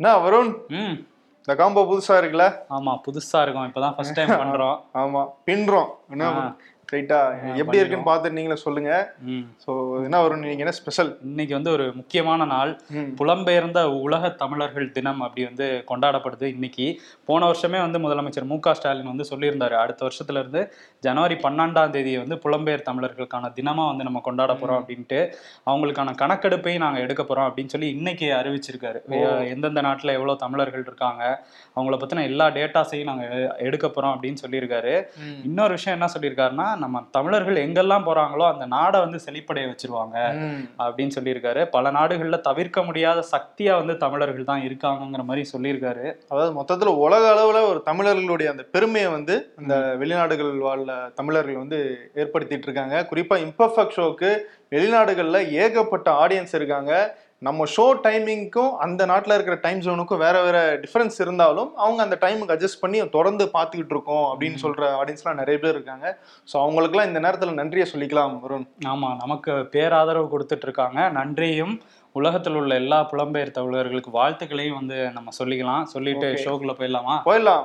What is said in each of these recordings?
என்ன வருண்? ம். இந்த காம்போ புதுசா இருக்குல்ல? ஆமா புதுசா இருக்கும். இப்பதான் ஃபர்ஸ்ட் டைம் பண்றோம். ஆமா பின்றோம். என்ன. ரைட்டா எப்படி இருக்குன்னு பார்த்துட்டு நீங்களே சொல்லுங்க. ஸோ என்ன வரும்? நீங்க என்ன ஸ்பெஷல் இன்னைக்கு வந்து ஒரு முக்கியமான நாள். புலம்பெயர்ந்த உலக தமிழர்கள் தினம் அப்படி வந்து கொண்டாடப்படுது இன்னைக்கு. போன வருஷமே வந்து முதலமைச்சர் மு க ஸ்டாலின் வந்து சொல்லியிருந்தாரு. அடுத்த வருஷத்துல இருந்து ஜனவரி பன்னெண்டாம் தேதியை வந்து புலம்பெயர் தமிழர்களுக்கான தினமா வந்து நம்ம கொண்டாட போறோம் அப்படின்ட்டு அவங்களுக்கான கணக்கெடுப்பையும் நாங்க எடுக்க போறோம் அப்படின்னு சொல்லி இன்னைக்கு அறிவிச்சிருக்காரு. எந்தெந்த நாட்டுல எவ்வளவு தமிழர்கள் இருக்காங்க அவங்கள பத்தின எல்லா டேட்டாஸையும் நாங்க எ- எடுக்க போறோம் அப்படின்னு சொல்லியிருக்காரு. இன்னொரு விஷயம் என்ன சொல்லியிருக்காருன்னா நம்ம தமிழர்கள் எங்கெல்லாம் போறாங்களோ அந்த நாடை வந்து செழிப்படைய வச்சிருவாங்க அப்படின்னு சொல்லியிருக்காரு. பல நாடுகள்ல தவிர்க்க முடியாத சக்தியா வந்து தமிழர்கள் தான் இருக்காங்கங்கிற மாதிரி சொல்லியிருக்காரு. அதாவது மொத்தத்துல உலக அளவுல ஒரு தமிழர்களுடைய அந்த பெருமையை வந்து இந்த வெளிநாடுகள் வாழ்ல தமிழர்கள் வந்து ஏற்படுத்திட்டு இருக்காங்க. குறிப்பா இம்பர்ஃபெக்ட் ஷோக்கு வெளிநாடுகள்ல ஏகப்பட்ட ஆடியன்ஸ் இருக்காங்க. நம்ம ஷோ டைமிங்க்கும் அந்த நாட்டில் இருக்கிற டைம் ஜோனுக்கும் வேற வேற டிஃபரன்ஸ் இருந்தாலும் அவங்க அந்த டைமுக்கு அட்ஜஸ்ட் பண்ணி தொடர்ந்து பார்த்துக்கிட்டு இருக்கோம் அப்படின்னு சொல்ற ஆடியன்ஸ்லாம் நிறைய பேர் இருக்காங்க. ஸோ அவங்களுக்குலாம் இந்த நேரத்தில் நன்றியை சொல்லிக்கலாம் வருண். ஆமா நமக்கு பேராதரவு கொடுத்துட்டு இருக்காங்க. நன்றியும். உலகத்தில் உள்ள எல்லா புலம்பெயர் தமிழர்களுக்கு வாழ்த்துக்களையும் வந்து நம்ம சொல்லிக்கலாம். சொல்லிட்டு Okay. ஷோக்குள்ள போயிடலாமா? போயிடலாம்.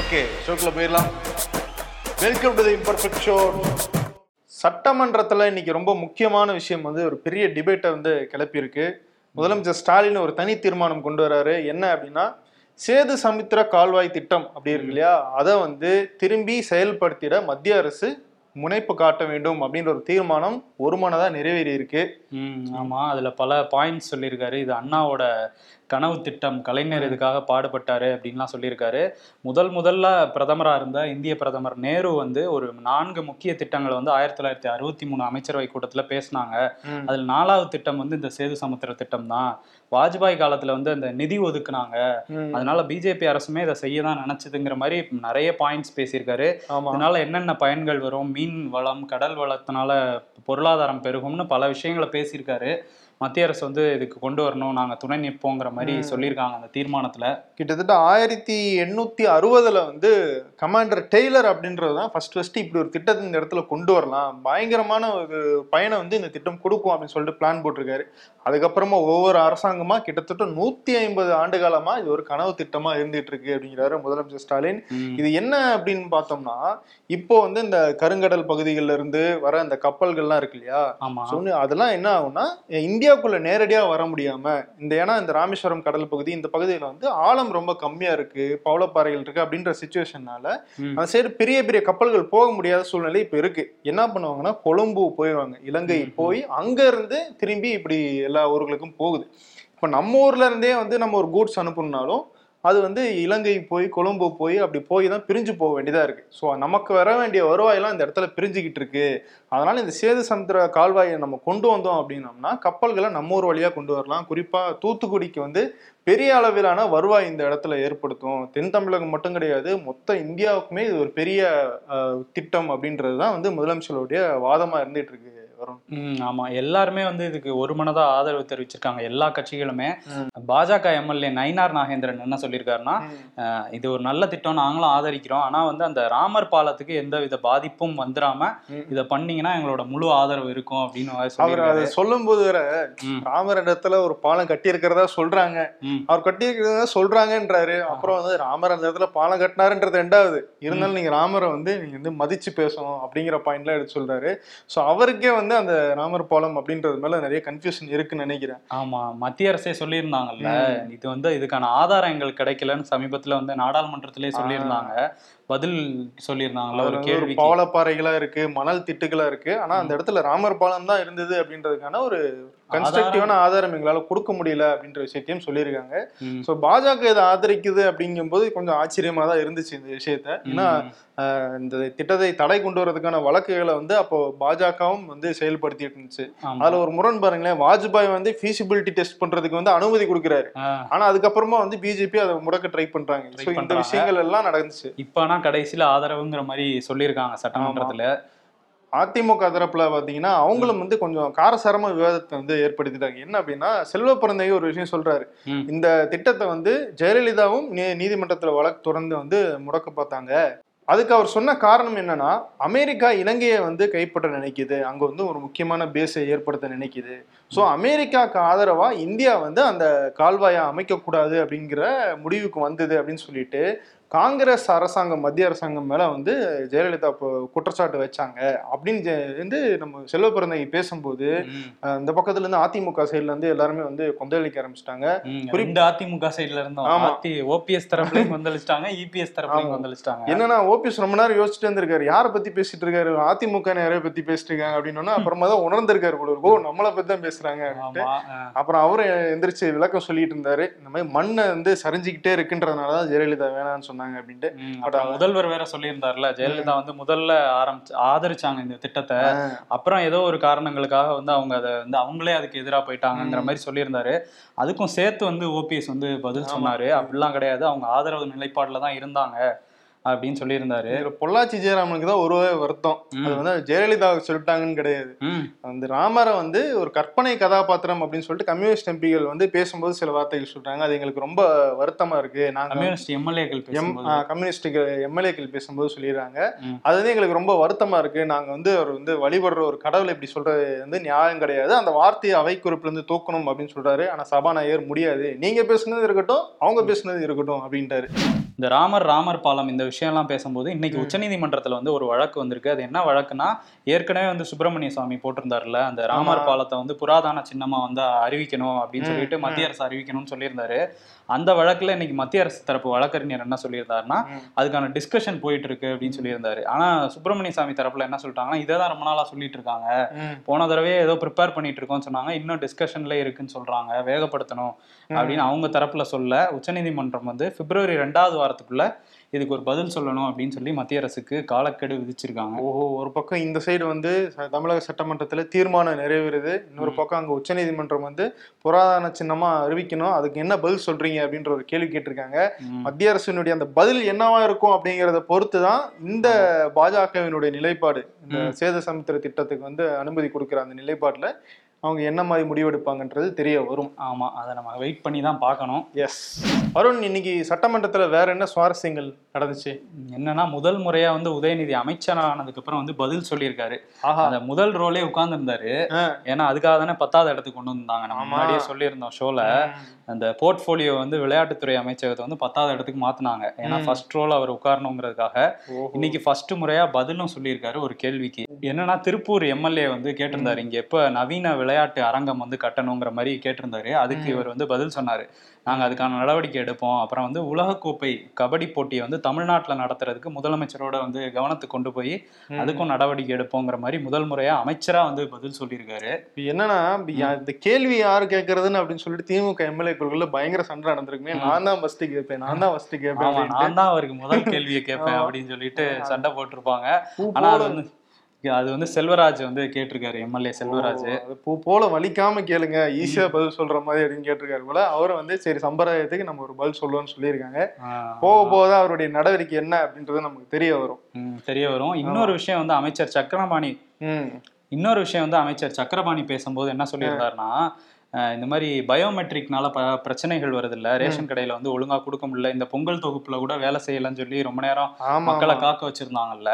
ஓகே ஷோக்குள்ள போயிடலாம். Welcome to the imperfect show சட்டமன்றத்தில் இன்னைக்கு ரொம்ப முக்கியமான விஷயம் வந்து ஒரு பெரிய டிபேட்டை வந்து கிளப்பியிருக்கு. முதலமைச்சர் ஸ்டாலின் ஒரு தனி தீர்மானம் கொண்டு வராரு. என்ன அப்படின்னா சேது சமுத்திர கால்வாய் திட்டம் அப்படி இருக்கு இல்லையா? அதை வந்து திரும்பி செயல்படுத்திட மத்திய அரசு முனைப்பு காட்ட வேண்டும் அப்படின்ற ஒரு தீர்மானம் ஒரு மனதா நிறைவேறி இருக்கு ம் ஆமா. அதுல பல பாயிண்ட்ஸ் சொல்லியிருக்காரு. இது அண்ணாவோட கனவு திட்டம் கலைஞர் இதுக்காக பாடுபட்டாரு அப்படின்லாம் சொல்லியிருக்காரு. முதல் முதல்ல பிரதமரா இருந்த இந்திய பிரதமர் நேரு வந்து ஒரு நான்கு முக்கிய திட்டங்களை வந்து ஆயிரத்தி தொள்ளாயிரத்தி அறுபத்தி மூணு அமைச்சரவை கூட்டத்துல பேசினாங்க. அதில் நாலாவது திட்டம் வந்து இந்த சேது சமுத்திர திட்டம் தான் வாஜ்பாய் காலத்துல வந்து அந்த நிதி ஒதுக்குனாங்க. அதனால பிஜேபி அரசுமே இதை செய்ய தான் நினைச்சதுங்கிற மாதிரி நிறைய பாயிண்ட்ஸ் பேசியிருக்காரு. ஆமா. இதனால என்னென்ன பயன்கள் வரும்? மீன் வளம் கடல் வளத்தினால பொருளாதாரம் பெருகும்னு பல விஷயங்களை பேசியிருக்காரு. மத்திய அரசு வந்து இதுக்கு கொண்டு வரணும் நாங்க துணை நிற்போங்கிற மாதிரி சொல்லியிருக்காங்க அந்த தீர்மானத்துல. கிட்டத்தட்ட ஆயிரத்தி எண்ணூத்தி அறுபதுல வந்து கமாண்டர் டெய்லர் அப்படின்றது தான் ஃபர்ஸ்ட் ஃபர்ஸ்ட் இப்படி ஒரு திட்டத்தை இந்த இடத்துல கொண்டு வரலாம். பயங்கரமான ஒரு பயனை வந்து இந்த திட்டம் கொடுக்கும் அப்படின்னு சொல்லிட்டு பிளான் போட்டிருக்காரு. அதுக்கப்புறமா ஒவ்வொரு அரசாங்கமா கிட்டத்தட்ட நூத்தி ஐம்பது ஆண்டு காலமா இது ஒரு கனவு திட்டமா இருந்துட்டு இருக்கு அப்படிங்கிறாரு முதலமைச்சர் ஸ்டாலின். இது என்ன அப்படின்னு பார்த்தோம்னா இப்போ வந்து இந்த கருங்கடல் பகுதிகளில் இருந்து வர அந்த கப்பல்கள்லாம் இருக்கு இல்லையா? அதெல்லாம் என்ன ஆகும்னா இந்தியாவுக்குள்ள நேரடியா வர முடியாம இந்த ஏன்னா இந்த ராமேஸ்வரம் கடல் பகுதி இந்த பகுதியில வந்து ஆழம் ரொம்ப கம்மியா இருக்கு பவளப்பாறைகள் இருக்கு அப்படின்ற சுச்சுவேஷனால. அந்த சைடு பெரிய பெரிய கப்பல்கள் போக முடியாத சூழ்நிலை இப்ப இருக்கு. என்ன பண்ணுவாங்கன்னா கொழும்பு போயிடுவாங்க. இலங்கை போய் அங்க இருந்து திரும்பி இப்படி எல்லா ஊர்களுக்கும் போகுது. இப்ப நம்ம ஊர்ல இருந்தே வந்து நம்ம ஒரு கூட்ஸ் அனுப்பணும்னாலும் அது வந்து இலங்கை போய் கொழும்பு போய் அப்படி போய் தான் பிரிஞ்சு போக வேண்டியதாக இருக்குது ஸோ நமக்கு வர வேண்டிய வருவாயெல்லாம் இந்த இடத்துல பிரிஞ்சுக்கிட்டு இருக்கு. அதனால் இந்த சேது சமுத்திர கால்வாயை நம்ம கொண்டு வந்தோம் அப்படின்னம்னா கப்பல்களை நம்ம ஊர் வழியாக கொண்டு வரலாம். குறிப்பாக தூத்துக்குடிக்கு வந்து பெரிய அளவிலான வருவாய் இந்த இடத்துல ஏற்படுத்தும். தென் தமிழகம் மட்டும் கிடையாது மொத்த இந்தியாவுக்குமே இது ஒரு பெரிய திட்டம் அப்படின்றது தான் வந்து முதலமைச்சருடைய வாதமாக இருந்துகிட்டு இருக்கு. வரும். ஆமா. எல்லாருமே வந்து இதுக்கு ஒரு மனதா ஆதரவு தெரிவிச்சிருக்காங்க. எல்லா கட்சிகளுமே. பாஜக எம்எல்ஏ நயினார் நாகேந்திரன் என்ன சொல்லியிருக்காருன்னா இது ஒரு நல்ல திட்டம் நாங்களும் ஆதரிக்கிறோம். ஆனா வந்து அந்த ராமர் பாலத்துக்கு எந்த வித பாதிப்பும் வந்துடாம. இதை பண்ணீங்கன்னா எங்களோட முழு ஆதரவு இருக்கும் அப்படின்னு அவர் அதை சொல்லும் போது வேற. ராமர் இடத்துல ஒரு பாலம் கட்டி இருக்கிறதா சொல்றாங்க. அவர் கட்டி இருக்கிறதா சொல்றாங்கன்றாரு. அப்புறம் வந்து ராமர் அந்த இடத்துல பாலம் கட்டினாருன்றது ரெண்டாவது. இருந்தாலும் நீங்க ராமரை வந்து நீங்க வந்து மதிச்சு பேசணும் அப்படிங்கிற பாயிண்ட்லாம் எடுத்து சொல்றாரு. ஸோ அவருக்கே வந்து அந்த ராமர் பாலம் அப்படின்றது மேல நிறைய கன்ஃபியூஷன் இருக்குன்னு நினைக்கிறேன். ஆமா மத்திய அரசே சொல்லியிருந்தாங்கல்ல இது வந்து இதுக்கான ஆதாரம் எங்களுக்கு கிடைக்கலன்னு சமீபத்துல வந்து நாடாளுமன்றத்திலே சொல்லியிருந்தாங்க. பதில் சொல்லியிருந்தாங்கல்ல அதுல ஒரு வந்து கேள்விக்கு. பவளப்பாறைகளா இருக்கு மணல் திட்டுகளா இருக்கு. ஆனா அந்த இடத்துல ராமர் பாலம் தான் இருந்தது அப்படின்றதுக்கான ஒரு கன்ஸ்ட்ரக்டிவான ஆதாரம் எங்களால கொடுக்க முடியல அப்படின்ற விஷயத்தையும் சொல்லியிருக்காங்க. ஸோ பாஜக இதை ஆதரிக்குது அப்படிங்கும்போது கொஞ்சம் ஆச்சரியமா தான் இருந்துச்சு இந்த விஷயத்த. ஏன்னா இந்த திட்டத்தை தடை கொண்டு வரதுக்கான வழக்குகளை வந்து அப்போ பாஜகவும் வந்து செயல்படுத்திட்டு இருந்துச்சு. அதுல ஒரு முரண் பாருங்களேன் வாஜ்பாய் வந்து ஃபீசிபிலிட்டி டெஸ்ட் பண்றதுக்கு வந்து அனுமதி கொடுக்குறாரு. ஆனா அதுக்கப்புறமா வந்து பிஜேபி அதை முடக்க ட்ரை பண்றாங்க. இந்த. விஷயங்கள் எல்லாம் நடந்துச்சு. இப்ப ஆனா கடைசியில ஆதரவுங்கிற மாதிரி சொல்லியிருக்காங்க சட்டமன்றத்துல. அதிமுக தரப்புல பாத்தீங்கன்னா அவங்களும் வந்து கொஞ்சம் காரசாரமா விவாதத்தை வந்து ஏற்படுத்திட்டாங்க. என்ன அப்படின்னா செல்வ பிறந்தைய ஒரு விஷயம் சொல்றாரு. இந்த திட்டத்தை வந்து ஜெயலலிதாவும் நீதிமன்றத்துல வழக்கு தொடர்ந்து வந்து முடக்க பார்த்தாங்க. அதுக்கு அவர் சொன்ன காரணம் என்னன்னா அமெரிக்கா இலங்கையை வந்து கைப்பற்ற நினைக்குது. அங்க வந்து ஒரு முக்கியமான பேஸை ஏற்படுத்த நினைக்குது. ஸோ அமெரிக்காவுக்கு ஆதரவா இந்தியா வந்து அந்த கால்வாயை அமைக்கக்கூடாது அப்படிங்கிற முடிவுக்கு வந்தது அப்படின்னு சொல்லிட்டு காங்கிரஸ் அரசாங்கம் மத்திய அரசாங்கம் மேல வந்து ஜெயலலிதா இப்போ குற்றச்சாட்டு வச்சாங்க. அப்படின்னு வந்து நம்ம செல்வ பிறந்தகை பேசும்போது இந்த பக்கத்துல இருந்து அதிமுக சைடுல இருந்து எல்லாருமே வந்து கொந்தளிக்க ஆரம்பிச்சிட்டாங்க. ம். குறிப்- ரெண்டு அதிமுக சைடுல இருந்தோம் ஓபிஎஸ் தரப்புலையும் கொந்தளிச்சிட்டாங்க இபிஎஸ் தரப்புலையும். கொந்தளிச்சிட்டாங்க. என்னன்னா ஓபிஎஸ் ரொம்ப நேரம் யோசிச்சுட்டு இருந்திருக்காரு. யாரை பத்தி பேசிட்டு இருக்காரு? அதிமுக நிறைய பத்தி பேசிட்டு இருக்காங்க அப்படின்னா அப்புறமா தான் உணர்ந்திருக்காரு போல இருக்கு. நம்மளை பத்தி தான் பேசுறாங்க. அப்புறம் அவரும் எந்திரிச்சு விளக்கம் சொல்லிட்டு இருந்தாரு. இந்த மாதிரி மண்ணை வந்து சரிஞ்சுக்கிட்டே இருக்குன்றதுனால தான் ஜெயலலிதா வேணாம்னு சொன்னாங்க அப்படின்ட்டு. ம், அப்புறம் முதல்வர் வேற சொல்லியிருந்தாருல ஜெயலலிதா வந்து முதல்ல ஆரம்பிச்சு ஆதரிச்சாங்க இந்த திட்டத்தை. அப்புறம் ஏதோ ஒரு காரணங்களுக்காக வந்து அவங்க அதை வந்து அவங்களே அதுக்கு எதிராக போயிட்டாங்கங்கிற மாதிரி சொல்லியிருந்தாரு. அதுக்கும் சேர்த்து வந்து ஓபிஎஸ் வந்து பதில் சொன்னாரு. அப்படிலாம் கிடையாது. அவங்க ஆதரவு நிலைப்பாடுல தான் இருந்தாங்க. அப்படின்னு சொல்லியிருந்தாரு. பொள்ளாச்சி ஜெயராமனுக்கு தான் ஒரு வருத்தம். அது வந்து ஜெயலலிதாவுக்கு சொல்லிட்டாங்கன்னு கிடையாது. அந்த ராமரை வந்து ஒரு கற்பனை கதாபாத்திரம் அப்படின்னு சொல்லிட்டு கம்யூனிஸ்ட் எம்பிகள் வந்து பேசும்போது சில வார்த்தைகள் சொல்றாங்க. அது எங்களுக்கு ரொம்ப வருத்தமா இருக்கு. நாங்க கம்யூனிஸ்ட் எம்எல்ஏக்கள் கம்யூனிஸ்டுக்கு எம்எல்ஏக்கள் பேசும்போது சொல்லிடுறாங்க. அது வந்து எங்களுக்கு ரொம்ப வருத்தமா இருக்கு. நாங்க வந்து அவர் வந்து வழிபடுற ஒரு கடவுளை இப்படி சொல்றது வந்து நியாயம் கிடையாது. அந்த வார்த்தையை அவை குறிப்புல இருந்து தூக்கணும் அப்படின்னு சொல்றாரு. ஆனா சபாநாயகர் முடியாது. நீங்க பேசுனது இருக்கட்டும் அவங்க பேசுனது இருக்கட்டும் அப்படின்ட்டாரு. இந்த ராமர் ராமர் பாலம் இந்த விஷயம்லாம் பேசும்போது இன்னைக்கு உச்சநீதிமன்றத்துல வந்து ஒரு வழக்கு வந்திருக்கு. அது என்ன வழக்குனா ஏற்கனவே வந்து சுப்பிரமணிய சுவாமி போட்டிருந்தாருல அந்த ராமர். பாலத்தை வந்து புராதன சின்னமா வந்து அறிவிக்கணும் அப்படின்னு சொல்லிட்டு மத்திய அரசு அறிவிக்கணும்னு சொல்லியிருந்தாரு. அந்த வழக்குல இன்னைக்கு மத்திய அரசு தரப்பு வழக்கறிஞர் என்ன சொல்லியிருந்தாருன்னா. அதுக்கான டிஸ்கஷன் போயிட்டு இருக்கு அப்படின்னு சொல்லியிருந்தாரு. ஆனா சுப்பிரமணிய சாமி தரப்புல என்ன சொல்லிட்டாங்கன்னா இதை தான் ரொம்ப நாளா சொல்லிட்டு இருக்காங்க. போன தடவையே ஏதோ ப்ரிப்பேர் பண்ணிட்டு இருக்கோம்னு சொன்னாங்க. இன்னும் டிஸ்கஷன்ல இருக்குன்னு சொல்றாங்க. வேகப்படுத்தணும் அப்படின்னு அவங்க தரப்புல சொல்ல உச்சநீதிமன்றம் வந்து பிப்ரவரி ரெண்டாவது வாரத்துக்குள்ள இதுக்கு ஒரு பதில் சொல்லணும் அப்படின்னு சொல்லி மத்திய அரசுக்கு காலக்கெடு விதிச்சிருக்காங்க. ஓஹோ ஒரு பக்கம் இந்த சைடு வந்து தமிழக சட்டமன்றத்துல தீர்மானம் நிறைவேறுது. இன்னொரு பக்கம் அங்க உச்சநீதிமன்றம் வந்து புராதன சின்னமா அறிவிக்கணும். அதுக்கு என்ன பதில் சொல்றீங்க அப்படின்ற ஒரு கேள்வி கேட்டிருக்காங்க. மத்திய அரசினுடைய அந்த பதில் என்னவா இருக்கும் அப்படிங்கறத பொறுத்து தான் இந்த பாஜகவினுடைய நிலைப்பாடு இந்த. சேத சமுத்திர திட்டத்துக்கு வந்து அனுமதி கொடுக்கிற அந்த நிலைப்பாட்டுல அவங்க என்ன மாதிரி முடிவெடுப்பாங்கன்றது தெரிய வரும். ஆமா அதை நம்ம வெயிட் பண்ணி தான் பார்க்கணும். எஸ் அருண் இன்னைக்கு சட்டமன்றத்துல வேற என்ன சுவாரஸ்யங்கள் நடந்துச்சு? என்னன்னா முதல் முறையா வந்து உதயநிதி அப்புறம் வந்து பதில் சொல்லியிருக்காரு. ஆஹா. அந்த முதல் ரோலே உட்கார்ந்து இருந்தாரு ஆ. ஏன்னா அதுக்காக தானே பத்தாவது இடத்துக்கு கொண்டு வந்தாங்க. நம்ம. முன்னாடியே சொல்லியிருந்தோம் ஷோல அந்த போர்ட்ஃபோலியோ வந்து விளையாட்டுத்துறை அமைச்சகத்தை வந்து பத்தாவது இடத்துக்கு மாத்துனாங்க. ஏன்னா. ஃபர்ஸ்ட் ரோல் அவர் உட்காரணுங்கிறதுக்காக. இன்னைக்கு ஃபர்ஸ்ட் முறையா பதிலும் சொல்லியிருக்காரு ஒரு கேள்விக்கு. என்னன்னா திருப்பூர் எம்எல்ஏ வந்து கேட்டிருந்தாரு. இங்க எப்ப நவீன விளையாட்டு அரங்கம் வந்து கட்டணுங்கிற மாதிரி கேட்டிருந்தாரு அதுக்கு. இவர் வந்து பதில் சொன்னாரு நாங்க அதுக்கான நடவடிக்கை எடுப்போம் அப்புறம் வந்து உலகக்கோப்பை கபடி போட்டியை வந்து தமிழ்நாட்டுல நடத்துறதுக்கு முதலமைச்சரோட வந்து கவனத்துக்கு கொண்டு போய். அதுக்கும் நடவடிக்கை எடுப்போங்கிற மாதிரி முதல் முறையா அமைச்சரா வந்து பதில் சொல்லியிருக்காரு என்னன்னா இந்த கேள்வி யாரு கேட்கறதுன்னு அப்படின்னு சொல்லிட்டு திமுக எம்எல்ஏக்குள்ள பயங்கர சண்டை நடந்திருக்குமே நான் தான் ஃபர்ஸ்ட் கேட்பேன் நான் தான் ஃபர்ஸ்ட் கேட்பேன். நான் தான் அவருக்கு முதல் கேள்வியை கேட்பேன். அப்படின்னு சொல்லிட்டு சண்டை போட்டிருப்பாங்க ஆனா அது வந்து அது வந்து செல்வராஜ் வந்து கேட்டிருக்காரு எம்எல்ஏ செல்வராஜ். பூ போல வலிக்காம கேளுங்க. ஈஸியா பதில் சொல்ற மாதிரி அப்படின்னு கேட்டிருக்காரு போல. அவரும் வந்து சரி சம்பிரதாயத்துக்கு நம்ம ஒரு பதில் சொல்லுவோம்னு சொல்லியிருக்காங்க. போக போக அவருடைய நடவடிக்கை என்ன அப்படின்றது நமக்கு தெரிய வரும். தெரிய வரும். இன்னொரு விஷயம் வந்து அமைச்சர் சக்கரபாணி. இன்னொரு விஷயம் வந்து அமைச்சர் சக்கரபாணி பேசும்போது என்ன சொல்லியிருந்தாருன்னா இந்த மாதிரி பயோமெட்ரிக்னால ப பிரச்சனைகள் வருது இல்ல ரேஷன் கடையில வந்து ஒழுங்கா கொடுக்க முடியல. இந்த பொங்கல் தொகுப்புல கூட வேலை செய்யலன்னு சொல்லி ரொம்ப நேரம் மக்களை. காக்க வச்சிருந்தாங்கல்ல.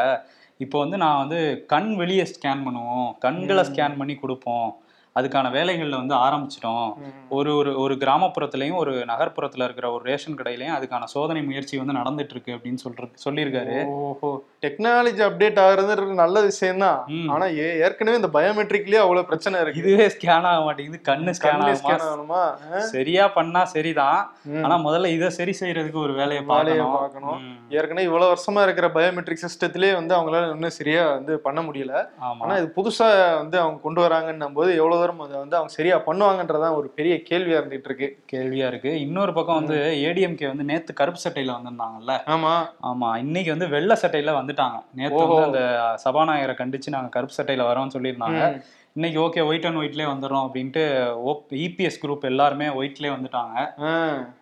இப்போ வந்து நான் வந்து கண் வெளியே ஸ்கேன் பண்ணுவோம். கண்களை ஸ்கேன் பண்ணி கொடுப்போம். அதுக்கான வேலைகள்ல வந்து ஆரம்பிச்சிட்டோம். ஒரு ஒரு ஒரு கிராமப்புறத்துலயும் ஒரு நகர்ப்புறத்துல இருக்கிற ஒரு ரேஷன் கடையிலயும் அதுக்கான சோதனை முயற்சி வந்து நடந்துட்டு இருக்கு அப்படின்னு சொல்ற சொல்லியிருக்காரு. ஓஹோ. டெக்னாலஜி அப்டேட் ஆகுறது நல்ல விஷயம் தான். ஆனா ஏ- ஏற்கனவே இந்த பயோமெட்ரிக்லயே அவ்வளவு பிரச்சனை இருக்கு. இதுவே ஸ்கேன் ஆக மாட்டேங்குது. கண்ணு ஸ்கேன் ஆகணுமா? சரியா பண்ணா சரிதான். ஆனா முதல்ல இதை சரி செய்யறதுக்கு ஒரு வேலையை பார்க்கணும். ஏற்கனவே இவ்வளவு வருஷமா இருக்கிற பயோமெட்ரிக் சிஸ்டத்திலே வந்து அவங்களால இன்னும் சரியா வந்து பண்ண முடியல. ஆனா இது புதுசா வந்து அவங்க கொண்டு வராங்கன்னும் போது எவ்வளவு தூரம் அதை வந்து அவங்க சரியா பண்ணுவாங்கன்றதான் ஒரு பெரிய கேள்வியா இருந்துட்டு இருக்கு. கேள்வியா இருக்கு. இன்னொரு பக்கம் வந்து ஏடிஎம்கே வந்து நேத்து கருப்பு சட்டையில வந்திருந்தாங்கல்ல? ஆமா. ஆமா. இன்னைக்கு வந்து வெள்ளை சட்டையில வந்துட்டாங்க. நேத்து வந்து. அந்த சபாநாயகரை கண்டிச்சு நாங்க கருப்பு சட்டையில வரோம்னு சொல்லியிருந்தாங்க. இன்னைக்கு ஓகே ஒயிட் அண்ட் ஒயிட்லயே வந்துடுறோம் அப்படின்ட்டு இபிஎஸ் குரூப் எல்லாருமே ஒயிட்லயே வந்துட்டாங்க.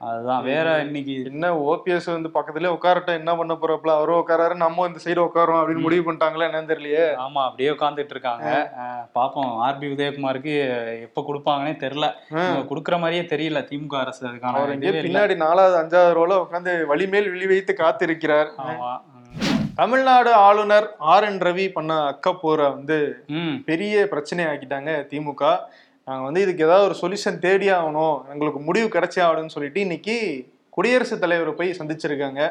அதுதான் வேற இன்னைக்கு என்ன ஓபிஎஸ் வந்து பக்கத்துலயே உட்காரட்டும் என்ன பண்ண போறப்பல? அவரும் உட்காராரு நம்ம இந்த சைடு உட்காரோம் அப்படின்னு முடிவு பண்ணிட்டாங்களா என்னன்னு தெரியலையே. ஆமா அப்படியே உட்காந்துட்டு இருக்காங்க. பாப்போம் ஆர்பி உதயகுமாருக்கு எப்ப கொடுப்பாங்கன்னே தெரியல. கொடுக்குற மாதிரியே தெரியல திமுக அரசு அதுக்கான. பின்னாடி நாலாவது அஞ்சாவது ரோல உட்காந்து வலிமேல் விழி வைத்து காத்திருக்கிறார். ஆமா. தமிழ்நாடு ஆளுநர் ஆர் என் ரவி பண்ண அக்கப்போரை வந்து பெரிய பிரச்சனை ஆக்கிட்டாங்க திமுக. நாங்க வந்து இதுக்கு ஏதாவது ஒரு சொல்யூஷன் தேடி ஆகணும். எங்களுக்கு முடிவு கிடைச்சே ஆகணும்னு சொல்லிட்டு இன்னைக்கு குடியரசுத் தலைவரை போய் சந்திச்சிருக்காங்க.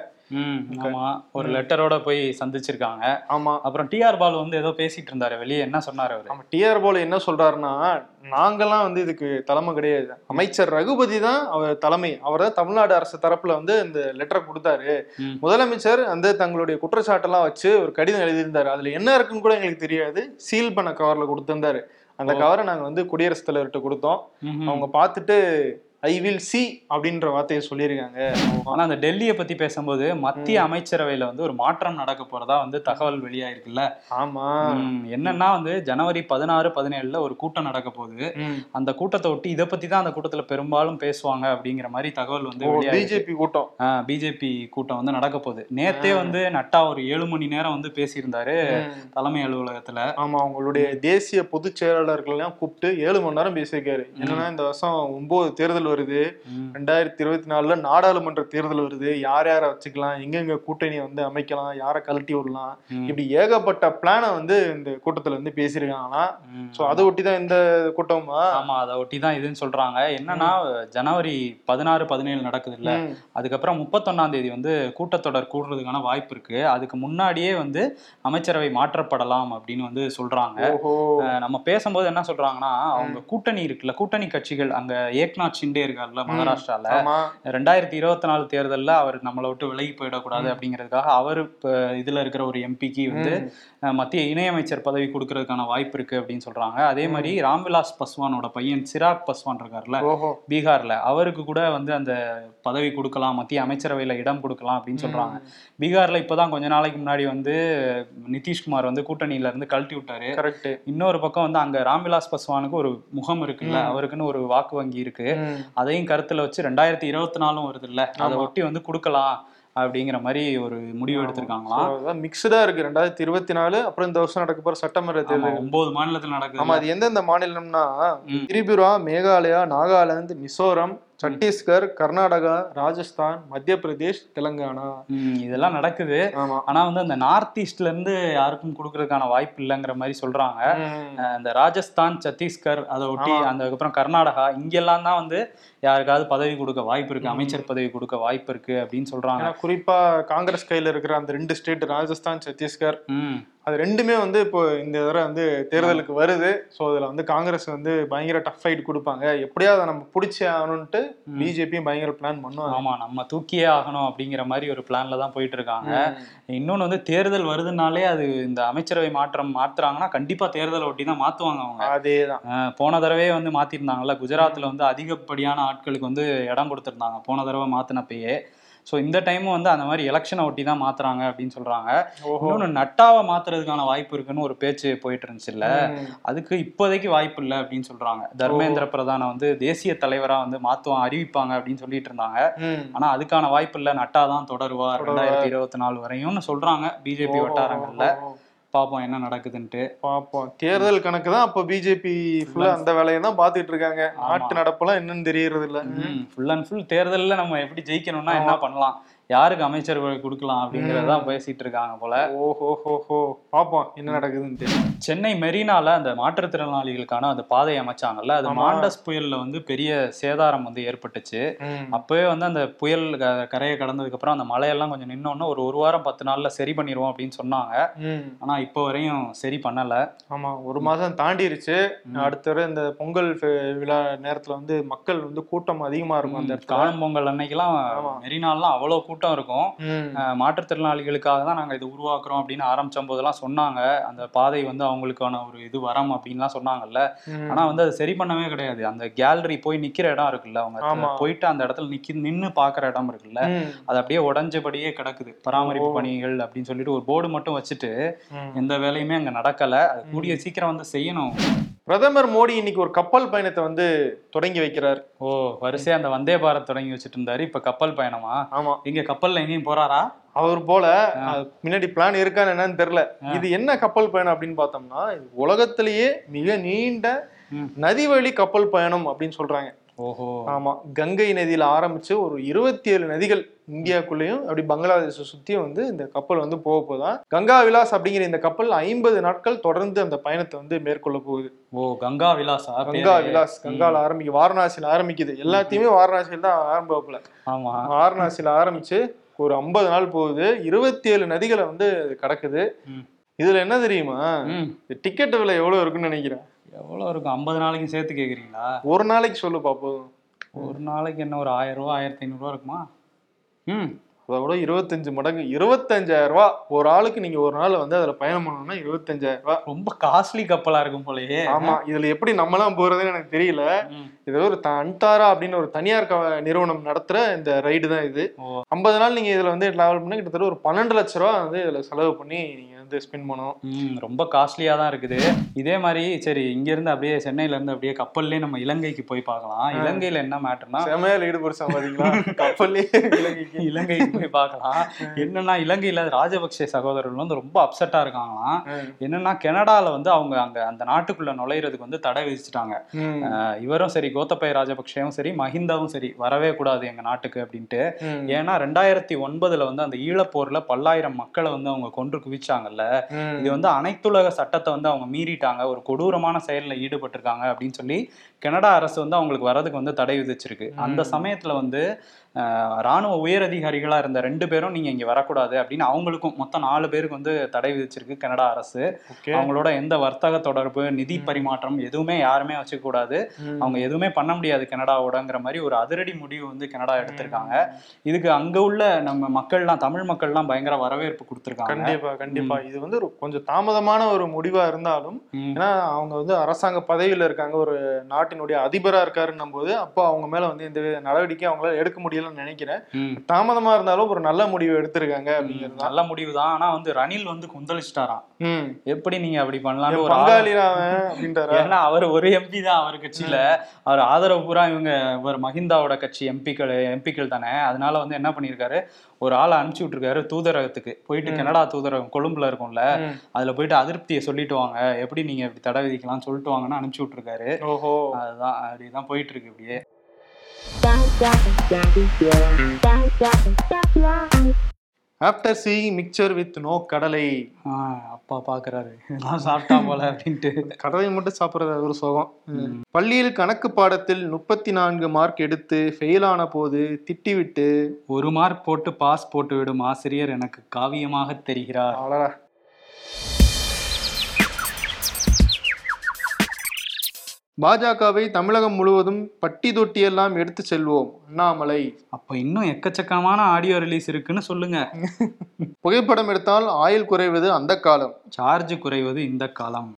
ஆமா. ஒரு லெட்டரோட போய் சந்திச்சிருக்காங்க. ஆமா. அப்புறம் டிஆர் பாலு வந்து ஏதோ பேசிட்டு இருந்தாரு வெளியே என்ன சொன்னாரு அவரு? டிஆர் போல என்ன சொல்றாருன்னா நாங்கெல்லாம் வந்து இதுக்கு தலைமை கிடையாது. அமைச்சர் ரகுபதி தான் அவர் தலைமை. அவர் தான் தமிழ்நாடு அரசு தரப்புல வந்து இந்த லெட்டர் கொடுத்தாரு. முதலமைச்சர் வந்து தங்களுடைய குற்றச்சாட்டெல்லாம் வச்சு ஒரு கடிதம் எழுதியிருந்தாரு. அதுல என்ன இருக்குன்னு கூட எங்களுக்கு தெரியாது. சீல் பண்ண கவர்ல கொடுத்திருந்தாரு. அந்த கவரை நாங்க வந்து குடியரசுத் தலைவர்கிட்ட கொடுத்தோம். அவங்க பார்த்துட்டு ஐ வில் சி அப்படின்ற வார்த்தையை சொல்லியிருக்காங்க. ஆனா அந்த டெல்லியை பத்தி பேசும்போது மத்திய அமைச்சரவையில வந்து ஒரு மாற்றம் நடக்க போறதா வந்து தகவல் வெளியாயிருக்குல்ல? ஆமா. ம், என்னன்னா வந்து ஜனவரி பதினாறு பதினேழுல ஒரு கூட்டம் நடக்க போகுது. அந்த கூட்டத்தை ஒட்டி இதை பத்தி தான் அந்த கூட்டத்துல பெரும்பாலும் பேசுவாங்க அப்படிங்கிற மாதிரி தகவல் வந்து பிஜேபி கூட்டம். பிஜேபி கூட்டம் வந்து நடக்க போகுது. நேத்தே வந்து நட்டா ஒரு ஏழு மணி நேரம் வந்து பேசியிருந்தாரு. தலைமை அலுவலகத்துல. ஆமா அவங்களுடைய தேசிய பொதுச் செயலாளர்கள் எல்லாம் கூப்பிட்டு ஏழு மணி நேரம் பேசியிருக்காரு. என்னன்னா இந்த வருஷம் ஒன்பது தேர்தல் வருது. ரெண்டாயிரத்தி இருபத்தி நாலுல நாடாளுமன்ற தேர்தல் வருது. யார் யாரை வச்சுக்கலாம்? எங்கெங்க கூட்டணியை வந்து அமைக்கலாம்? யாரை கழட்டி விடலாம்? இப்படி ஏகப்பட்ட பிளானை வந்து இந்த கூட்டத்துல வந்து பேசியிருக்காங்களாம் ம். சோ அதை ஒட்டி தான் இந்த கூட்டமா? ஆமா அதை ஒட்டி தான் இதுன்னு சொல்றாங்க. என்னன்னா ஜனவரி பதினாறு பதினேழு நடக்குது இல்ல. அதுக்கப்புறம் முப்பத்தொன்னாம் தேதி வந்து கூட்டத்தொடர் கூடுறதுக்கான வாய்ப்பு இருக்கு. அதுக்கு முன்னாடியே வந்து அமைச்சரவை மாற்றப்படலாம் அப்படின்னு வந்து சொல்றாங்க. நம்ம பேசும்போது என்ன சொல்றாங்கன்னா அவங்க கூட்டணி இருக்குல்ல கூட்டணி கட்சிகள் அங்க ஏக்நாத் ஷிண்டே இருக்கார்ல மகாராஷ்டிரால. ரெண்டாயிரத்தி இருபத்தி நாலு தேர்தல்ல அவர் நம்மளை விட்டு விலகி போயிடக்கூடாது அப்படிங்கிறதுக்காக அவர் இப்ப இதுல இருக்கிற ஒரு எம்பிக்கு வந்து மத்திய இணையமைச்சர் பதவி கொடுக்கறதுக்கான வாய்ப்பு இருக்கு அப்படின்னு சொல்றாங்க. அதே மாதிரி ராம்விலாஸ் பஸ்வானோட பையன் சிராக் பஸ்வான் இருக்கார்ல பீகார்ல. அவருக்கு கூட வந்து அந்த பதவி கொடுக்கலாம் மத்திய அமைச்சரவையில இடம் கொடுக்கலாம் அப்படின்னு சொல்றாங்க. பீகார்ல இப்பதான் கொஞ்ச நாளைக்கு முன்னாடி வந்து நிதிஷ்குமார் வந்து கூட்டணியில இருந்து கழட்டி விட்டாரு. கரெக்ட் இன்னொரு பக்கம் வந்து அங்க ராம்விலாஸ் பஸ்வானுக்கு ஒரு முகம் இருக்குல்ல அவருக்குன்னு ஒரு வாக்கு வங்கி இருக்கு. அதையும் கருத்துல வச்சு ரெண்டாயிரத்தி இருபத்தி நாலும் வருது இல்ல அதை ஒட்டி வந்து கொடுக்கலாம் அப்படிங்கிற மாதிரி ஒரு முடிவு எடுத்திருக்காங்களாம் மிக்சடா இருக்கு. ரெண்டாயிரத்தி இருபத்தி நாலு அப்புறம் இந்த வருஷம் நடக்க போற சட்டமன்ற தேர்தல் ஒன்பது மாநிலத்தில் நடக்குது ஆமா அது எந்தெந்த மாநிலம்னா. திரிபுரா மேகாலயா நாகாலாந்து மிசோரம் சத்தீஸ்கர் கர்நாடகா ராஜஸ்தான் மத்திய பிரதேஷ் தெலுங்கானா இதெல்லாம் நடக்குது. ஆனா வந்து அந்த நார்த் ஈஸ்ட்ல இருந்து யாருக்கும் கொடுக்கறதுக்கான வாய்ப்பு இல்லைங்கிற மாதிரி சொல்றாங்க. இந்த ராஜஸ்தான் சத்தீஸ்கர் அதை ஒட்டி அதுக்கப்புறம் கர்நாடகா இங்கெல்லாம் தான் வந்து யாருக்காவது பதவி கொடுக்க வாய்ப்பு இருக்கு. அமைச்சர் பதவி கொடுக்க வாய்ப்பு இருக்கு அப்படின்னு சொல்றாங்க. குறிப்பா காங்கிரஸ் கையில இருக்கிற அந்த ரெண்டு ஸ்டேட் ராஜஸ்தான் சத்தீஸ்கர் அது ரெண்டுமே வந்து இப்போ இந்த தடவை வந்து தேர்தலுக்கு வருது. ஸோ அதுல வந்து காங்கிரஸ் வந்து பயங்கர டஃப் ஃபைட் கொடுப்பாங்க. எப்படியாவது அதை நம்ம பிடிச்சே ஆகணும்ட்டு பிஜேபியும் பயங்கர பிளான் பண்ணுவாங்க ஆமா நம்ம தூக்கியே ஆகணும் அப்படிங்கிற மாதிரி ஒரு பிளான்ல தான் போயிட்டு இருக்காங்க. இன்னொன்னு வந்து தேர்தல் வருதுனாலே அது இந்த அமைச்சரவை மாற்றம் மாத்துறாங்கன்னா கண்டிப்பா தேர்தலை ஒட்டி தான் மாத்துவாங்க அவங்க. அதேதான். அஹ் போன தடவையே வந்து மாத்திருந்தாங்கல்ல குஜராத்ல வந்து அதிகப்படியான ஆட்களுக்கு வந்து இடம் கொடுத்திருந்தாங்க. போன தடவை மாத்தினப்பயே. ஸோ இந்த டைமும் வந்து அந்த மாதிரி எலெக்ஷனை ஒட்டி தான் மாத்துறாங்க அப்படின்னு சொல்றாங்க. ஓஹோ. இன்னொன்னு நட்டாவை மாத்துறதுக்கான வாய்ப்பு இருக்குன்னு ஒரு பேச்சு போயிட்டு இருந்துச்சு இல்ல. அதுக்கு இப்போதைக்கு வாய்ப்பு இல்லை அப்படின்னு சொல்றாங்க. தர்மேந்திர பிரதான வந்து தேசிய தலைவரா வந்து மாத்துவான் அறிவிப்பாங்க அப்படின்னு சொல்லிட்டு இருந்தாங்க. ஆனா அதுக்கான வாய்ப்பு இல்ல. நட்டா தான் தொடருவார். ரெண்டாயிரத்தி இருபத்தி நாலு வரையும்னு சொல்றாங்க. பிஜேபி வட்டாரங்கள்ல. ஓஹோ. பாப்போம் என்ன நடக்குதுன்ட்டு. பாப்போம். தேர்தல் கணக்கு தான் அப்ப பிஜேபி ஃபுல்லா அந்த வேலையை தான் பாத்துட்டு இருக்காங்க. நாட்டு நடப்பெல்லாம் என்னன்னு தெரியறது இல்ல ஃபுல் அண்ட் ஃபுல் தேர்தல்ல நம்ம எப்படி ஜெயிக்கணும்னா என்ன பண்ணலாம்? யாருக்கு அமைச்சர் கொடுக்கலாம் அப்படிங்கறதான் பேசிட்டு இருக்காங்க போல. ஓஹோ ஹோ பாப்போம் என்ன நடக்குதுன்னு சென்னை மெரினால அந்த மாற்றுத்திறனாளிகளுக்கான அந்த பாதை அமைச்சாங்கல்ல அது. மாண்டஸ் புயல்ல வந்து பெரிய சேதாரம் வந்து ஏற்பட்டுச்சு. அப்பவே வந்து அந்த புயல் கரையை கடந்ததுக்கு அப்புறம் அந்த மழையெல்லாம் கொஞ்சம் நின்னோன்னு ஒரு ஒரு வாரம் பத்து நாள்ல சரி பண்ணிடுவோம் அப்படின்னு சொன்னாங்க. ஆனா இப்போ வரையும் சரி பண்ணல. ஆமா ஒரு மாசம் தாண்டிருச்சு. அடுத்த இந்த பொங்கல் விழா நேரத்துல வந்து மக்கள் வந்து கூட்டம் அதிகமா இருக்கும் அந்த காணும் பொங்கல் அன்னைக்கெல்லாம். மெரினாலாம் அவ்வளவு கூட்டம் இருக்கும் மாற்றுத்திறனாளிகளுக்காக தான் நாங்க இது உருவாக்குறோம் அப்படின்னு ஆரம்பிச்ச போதெல்லாம் சொன்னாங்க அந்த பாதை வந்து அவங்களுக்கான ஒரு இது வரம் அப்படின்லாம் சொன்னாங்கல்ல ம். ஆனா வந்து அது சரி பண்ணவே கிடையாது அந்த கேலரி போய் நிக்கிற இடம் இருக்குல்ல அவங்க. போயிட்டு அந்த இடத்துல நிக்கி நின்னு பாக்குற இடம் இருக்குல்ல. அது அப்படியே உடஞ்சபடியே கிடக்குது பராமரிப்பு. பணிகள் அப்படின்னு சொல்லிட்டு ஒரு போர்டு மட்டும் வச்சுட்டு. எந்த வேலையுமே அங்க நடக்கல அது கூடிய சீக்கிரம் வந்து செய்யணும் பிரதமர் மோடி இன்னைக்கு ஒரு கப்பல் பயணத்தை வந்து தொடங்கி வைக்கிறார். ஓ வரிசையா அந்த வந்தே பாரத் தொடங்கி வச்சுட்டு இருந்தாரு இப்ப கப்பல் பயணமா? ஆமா. இங்க கப்பல்ல எங்கேயும் போறாரா? அவர் போல முன்னாடி பிளான் இருக்கான்னு என்னன்னு தெரியல. இது என்ன கப்பல் பயணம் அப்படின்னு பார்த்தோம்னா உலகத்திலேயே மிக நீண்ட. நதிவழி கப்பல் பயணம் அப்படின்னு சொல்றாங்க. ஓஹோ. ஆமா கங்கை நதியில ஆரம்பிச்சு ஒரு இருபத்தி ஏழு நதிகள் இந்தியாக்குள்ளேயும் அப்படி பங்களாதேஷை சுத்தியும் வந்து இந்த கப்பல் வந்து போக போதான் கங்கா விலாஸ் அப்படிங்கிற இந்த கப்பல் ஐம்பது நாட்கள் தொடர்ந்து அந்த பயணத்தை வந்து மேற்கொள்ள போகுது. ஓ கங்கா விலாசா கங்கா? விலாஸ் கங்கால ஆரம்பிக்க வாரணாசியில ஆரம்பிக்குது. எல்லாத்தையுமே வாரணாசியில் தான் ஆரம்பப்புல ஆமா. வாரணாசியில ஆரம்பிச்சு ஒரு ஐம்பது நாள் போகுது. இருபத்தி ஏழு நதிகளை வந்து கடக்குது. இதுல என்ன தெரியுமா? டிக்கெட் விலை எவ்வளவு இருக்குன்னு நினைக்கிறேன்? எவ்வளவு இருக்கும்? ஐம்பது நாளைக்கும் சேர்த்து கேக்குறீங்களா? ஒரு நாளைக்கு சொல்லு பாப்போம் ஒரு நாளைக்கு என்ன ஒரு ஆயிரம் ரூபா ஆயிரத்தி ஐநூறு ரூபா இருக்குமா? ம். அதை விட இருபத்தஞ்சு மடங்கு இருபத்தஞ்சாயிரம் ரூபாய் ஒரு ஆளுக்கு நீங்க ஒரு நாள் வந்து அதுல பயணம் பண்ணணும்னா இருபத்தஞ்சாயிரம் ரூபாய் ரொம்ப காஸ்ட்லி கப்பலா இருக்கும் போலயே. ஆமா இதுல எப்படி நம்மலாம் போறதுன்னு எனக்கு தெரியல. இது ஒரு அன்டாரா அப்படின்னு ஒரு தனியார் நிறுவனம் நடத்துற இந்த ரைடு தான் இது. ஐம்பது நாள் நீங்க இதுல வந்து டிராவல் பண்ணி கிட்டத்தட்ட ஒரு பன்னெண்டு லட்ச ரூபா வந்து இதுல செலவு பண்ணி நீங்க வந்து ஸ்பெண்ட் பண்ணணும். ம் ரொம்ப காஸ்ட்லியா தான் இருக்குது. இதே மாதிரி சரி இங்க இருந்து அப்படியே சென்னையில இருந்து அப்படியே கப்பல்லே நம்ம இலங்கைக்கு போய் பார்க்கலாம். இலங்கையில என்ன மேட்டர்னா செமையால ஈடுபடு சம்பாதிங்களா கப்பல்லே இலங்கைக்கு. இலங்கைக்கு போய் பார்க்கலாம். என்னன்னா இலங்கையில ராஜபக்சே சகோதரர்கள் வந்து ரொம்ப அப்செட்டா இருக்காங்களாம். என்னன்னா கனடால வந்து அவங்க அங்க அந்த நாட்டுக்குள்ள நுழையிறதுக்கு வந்து தடை விதிச்சிட்டாங்க. இவரும் சரி கோத்தபய ராஜபக்சேவும் சரி மஹிந்தாவும் சரி வரவே கூடாது எங்க நாட்டுக்கு அப்படின்ட்டு. ஏன்னா ரெண்டாயிரத்தி ஒன்பதுல வந்து அந்த ஈழப்போர்ல பல்லாயிரம் மக்களை வந்து அவங்க கொன்று குவிச்சாங்கல்ல. ம். இது வந்து அனைத்துலக சட்டத்தை வந்து அவங்க மீறிட்டாங்க. ஒரு கொடூரமான செயல்ல ஈடுபட்டிருக்காங்க அப்படின்னு சொல்லி கனடா அரசு வந்து அவங்களுக்கு வரதுக்கு வந்து தடை விதிச்சிருக்கு. அந்த சமயத்துல வந்து ராணுவ உயரதிகாரிகளா இருந்த ரெண்டு பேரும் நீங்க இங்க வரக்கூடாது அப்படின்னு அவங்களுக்கும் மொத்தம் நாலு பேருக்கு வந்து தடை விதிச்சிருக்கு கனடா அரசு. அவங்களோட எந்த வர்த்தக தொடர்பு நிதி பரிமாற்றம் எதுவுமே யாருமே வச்சுக்க கூடாது ம். அவங்க எதுவுமே பண்ண முடியாது கனடாவோடங்கிற மாதிரி ஒரு அதிரடி முடிவு வந்து கனடா எடுத்திருக்காங்க. இதுக்கு அங்க உள்ள நம்ம மக்கள்லாம் தமிழ் மக்கள்லாம் பயங்கர வரவேற்பு கொடுத்திருக்காங்க. கண்டிப்பா கண்டிப்பா. இது வந்து கொஞ்சம் தாமதமான ஒரு முடிவா இருந்தாலும். ஏன்னா அவங்க வந்து அரசாங்க பதவியில இருக்காங்க. ஒரு நாட்டினுடைய அதிபரா இருக்காருன்னும் போது அப்போ அவங்க மேல வந்து வித நடவடிக்கை அவங்களால எடுக்க முடியலன்னு நினைக்கிறேன். தாமதமா இருந்தாலும் ஒரு நல்ல முடிவு எடுத்திருக்காங்க அப்படிங்கிறது நல்ல முடிவு தான் ஆனா வந்து ரணில் வந்து குந்தளிச்சிட்டாராம். எப்படி நீங்க அப்படி ஒரு பங்காளி ஏன்னா அவர் ஒரு எம்பி தான் அவர் கட்சியில. அவர் ஆதரவு பூரா இவங்க இவர் மஹிந்தாவோட கட்சி எம்பிக்கள் எம்பிக்கள் தானே. அதனால வந்து என்ன பண்ணியிருக்காரு? ஒரு ஆளை அனுப்பிச்சு விட்டுருக்காரு தூதரகத்துக்கு. போயிட்டு கனடா தூதரகம் கொழும்புல இருக்கும்ல. அதுல போயிட்டு அதிருப்தியை சொல்லிட்டு வாங்க. எப்படி நீங்க இப்படி தடை விதிக்கலாம்னு சொல்லிட்டு வாங்கன்னு அனுப்பிச்சு விட்டுருக்காரு. ஓஹோ. அதுதான் அப்படிதான் போயிட்டு இருக்கு இப்படியே. After seeing mixture with no கடலை. அப்பா பாக்குறாரு. நான் சாப்பிட்டா போல அப்படின்ட்டு. கடலை மட்டும் சாப்பிட்றது ஒரு சுகம். பள்ளியில் கணக்கு பாடத்தில் முப்பத்தி நான்கு மார்க் எடுத்து ஃபெயில் ஆன போது திட்டிவிட்டு ஒரு மார்க் போட்டு பாஸ் போட்டு விடும் ஆசிரியர் எனக்கு காவியமாக தெரிகிறார். அவ்வளோடா பாஜகவை தமிழகம் முழுவதும் பட்டி தொட்டியெல்லாம் எடுத்து செல்வோம் அண்ணாமலை. அப்ப இன்னும் எக்கச்சக்கமான ஆடியோ ரிலீஸ் இருக்குன்னு சொல்லுங்க. புகைப்படம் எடுத்தால் ஆயுள் குறைவது அந்த காலம். சார்ஜ் குறைவது இந்த காலம்.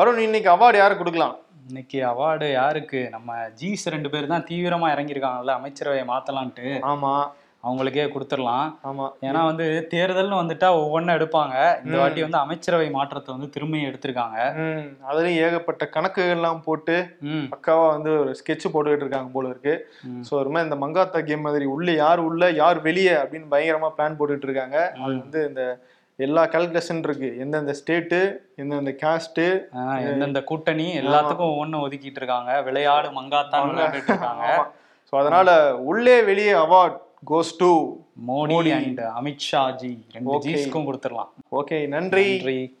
வருண் இன்னைக்கு அவார்டு யாருக்கு கொடுக்கலாம்? இன்னைக்கு அவார்டு யாருக்கு? நம்ம ஜீஸ் ரெண்டு பேர் தான் தீவிரமா இறங்கியிருக்காங்கல்ல அமைச்சரவையை மாத்தலான்ட்டு. ஆமா. அவங்களுக்கே கொடுத்துடலாம். ஆமா. ஏன்னா வந்து தேர்தல்னு வந்துட்டா ஒவ்வொன்றும் எடுப்பாங்க. இந்த வாட்டி வந்து அமைச்சரவை மாற்றத்தை வந்து திரும்பி எடுத்திருக்காங்க. அதுலயும் ஏகப்பட்ட கணக்குகள்லாம் போட்டு பக்காவா வந்து ஒரு ஸ்கெட்ச் போட்டுக்கிட்டு இருக்காங்க போல இருக்கு. ஸோ ஒரு மாதிரி இந்த மங்காத்தா கேம் மாதிரி உள்ள யார் உள்ள யார் வெளியே அப்படின்னு பயங்கரமா பிளான் போட்டுட்டு இருக்காங்க. அது வந்து இந்த எல்லா கால்குலேஷன் இருக்கு. எந்தெந்த ஸ்டேட்டு எந்தெந்த காஸ்ட்டு எந்தெந்த கூட்டணி எல்லாத்துக்கும் ஒவ்வொன்றும் ஒதுக்கிட்டு இருக்காங்க. விளையாடு மங்காத்தான் இருக்காங்க. ஸோ அதனால உள்ளே வெளியே award goes to Modi and Amit Shah G ரெண்டு. ஜீஸ்க்கும் கொடுத்துடலாம். ஓகே நன்றி. நன்றி.